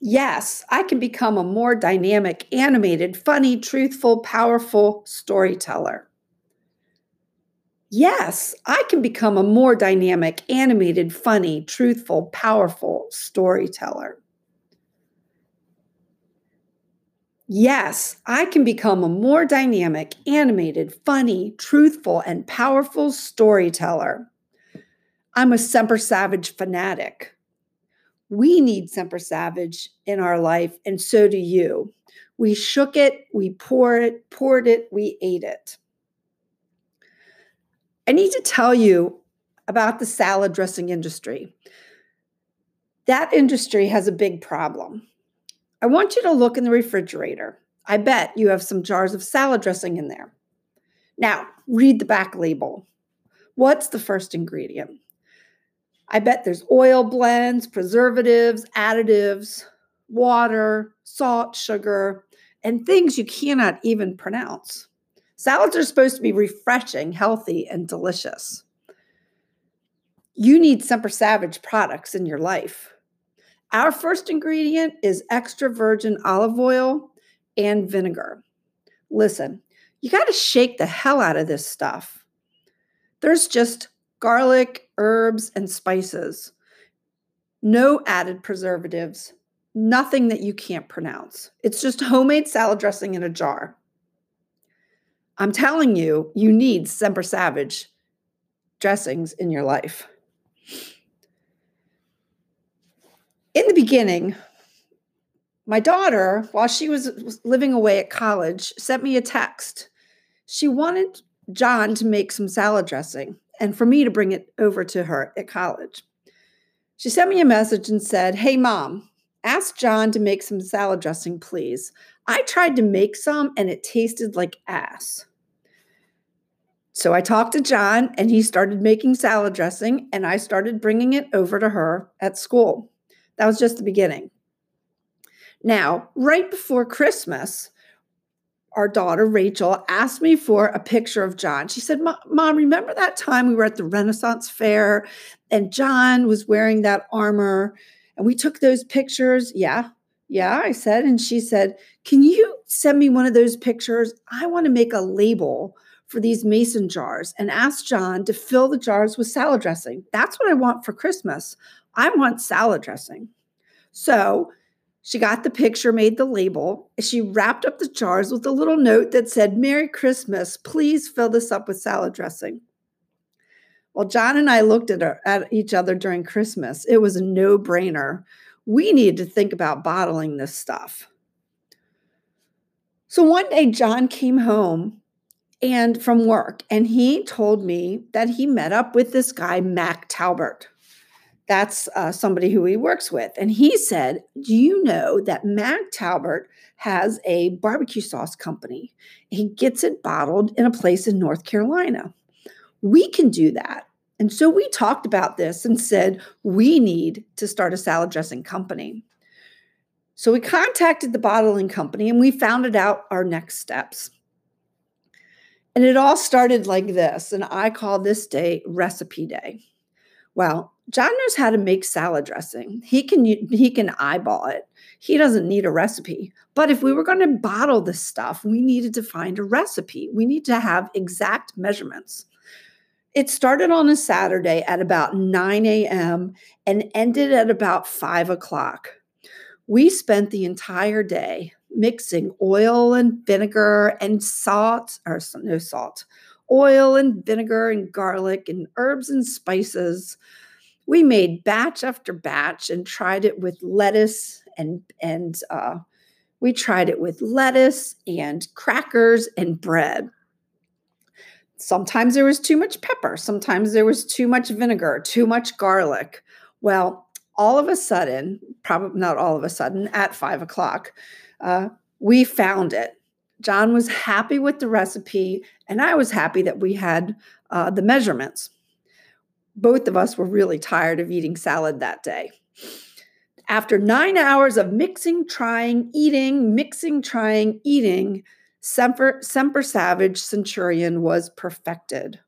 Yes, I can become a more dynamic, animated, funny, truthful, powerful storyteller. Yes, I can become a more dynamic, animated, funny, truthful, powerful storyteller. Yes, I can become a more dynamic, animated, funny, truthful, and powerful storyteller. I'm a Semper Savage fanatic. We need Semper Savage in our life, and so do you. We shook it, we poured it, poured it, we ate it. I need to tell you about the salad dressing industry. That industry has a big problem. I want you to look in the refrigerator. I bet you have some jars of salad dressing in there. Now, read the back label. What's the first ingredient? I bet there's oil blends, preservatives, additives, water, salt, sugar, and things you cannot even pronounce. Salads are supposed to be refreshing, healthy, and delicious. You need Semper Savage products in your life. Our first ingredient is extra virgin olive oil and vinegar. Listen, you got to shake the hell out of this stuff. There's just garlic, herbs, and spices. No added preservatives, nothing that you can't pronounce. It's just homemade salad dressing in a jar. I'm telling you, you need Semper Savage dressings in your life. In the beginning, my daughter, while she was living away at college, sent me a text. She wanted John to make some salad dressing and for me to bring it over to her at college. She sent me a message and said, Hey, mom, ask John to make some salad dressing, please. I tried to make some and it tasted like ass. So I talked to John and he started making salad dressing and I started bringing it over to her at school. That was just the beginning. Now, right before Christmas, our daughter Rachel asked me for a picture of John. She said, Mom, remember that time we were at the Renaissance Fair and John was wearing that armor and we took those pictures? Yeah, yeah, I said. And she said, Can you send me one of those pictures? I want to make a label for these mason jars and ask John to fill the jars with salad dressing. That's what I want for Christmas. I want salad dressing. So she got the picture, made the label. She wrapped up the jars with a little note that said, Merry Christmas. Please fill this up with salad dressing. Well, John and I looked at, at each other during Christmas. It was a no brainer. We needed to think about bottling this stuff. So one day, John came home and from work, and he told me that he met up with this guy, Mac Talbert. That's uh, somebody who he works with. And he said, Do you know that Mac Talbert has a barbecue sauce company? He gets it bottled in a place in North Carolina. We can do that. And so we talked about this and said, We need to start a salad dressing company. So we contacted the bottling company and we founded out our next steps. And it all started like this. And I call this day Recipe Day. Well, John knows how to make salad dressing. He can he can eyeball it. He doesn't need a recipe. But if we were going to bottle this stuff, we needed to find a recipe. We need to have exact measurements. It started on a Saturday at about 9 a.m. and ended at about 5 o'clock. We spent the entire day mixing oil and vinegar and salt, or no salt, oil and vinegar and garlic and herbs and spices we made batch after batch and tried it with lettuce and and uh, we tried it with lettuce and crackers and bread. Sometimes there was too much pepper. Sometimes there was too much vinegar, too much garlic. Well, all of a sudden, probably not all of a sudden, at five o'clock, uh, we found it. John was happy with the recipe, and I was happy that we had uh, the measurements both of us were really tired of eating salad that day. After nine hours of mixing, trying, eating, mixing, trying, eating, Semper, Semper Savage Centurion was perfected.